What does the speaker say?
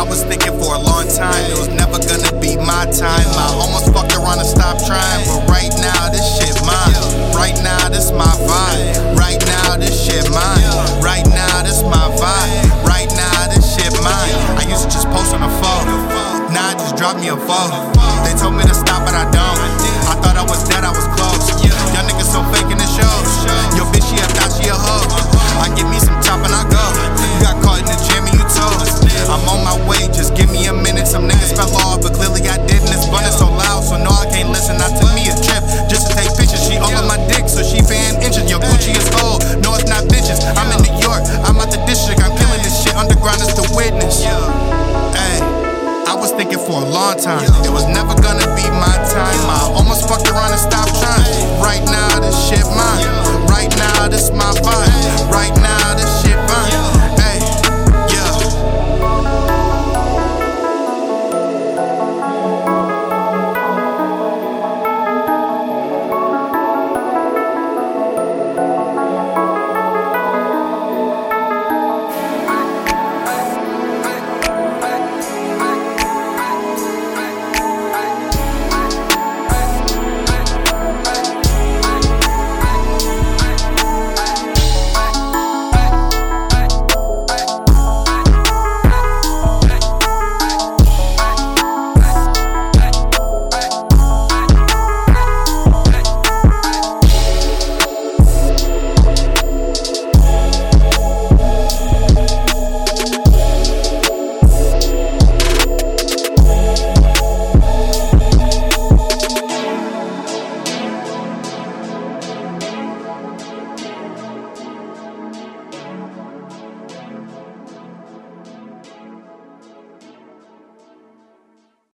I was thinking for a long time it was never gonna be my time. I almost fucked around and stopped trying, but right now this shit mine. Right now this my vibe. Right now this shit mine. Right now this my vibe. Right now this shit mine. I used to just post on the phone. Now I just drop me a phone. They told me to stop, but I don't. I thought I was dead, I was close. For a long time. It was never gonna be my time. I almost fucked around and stopped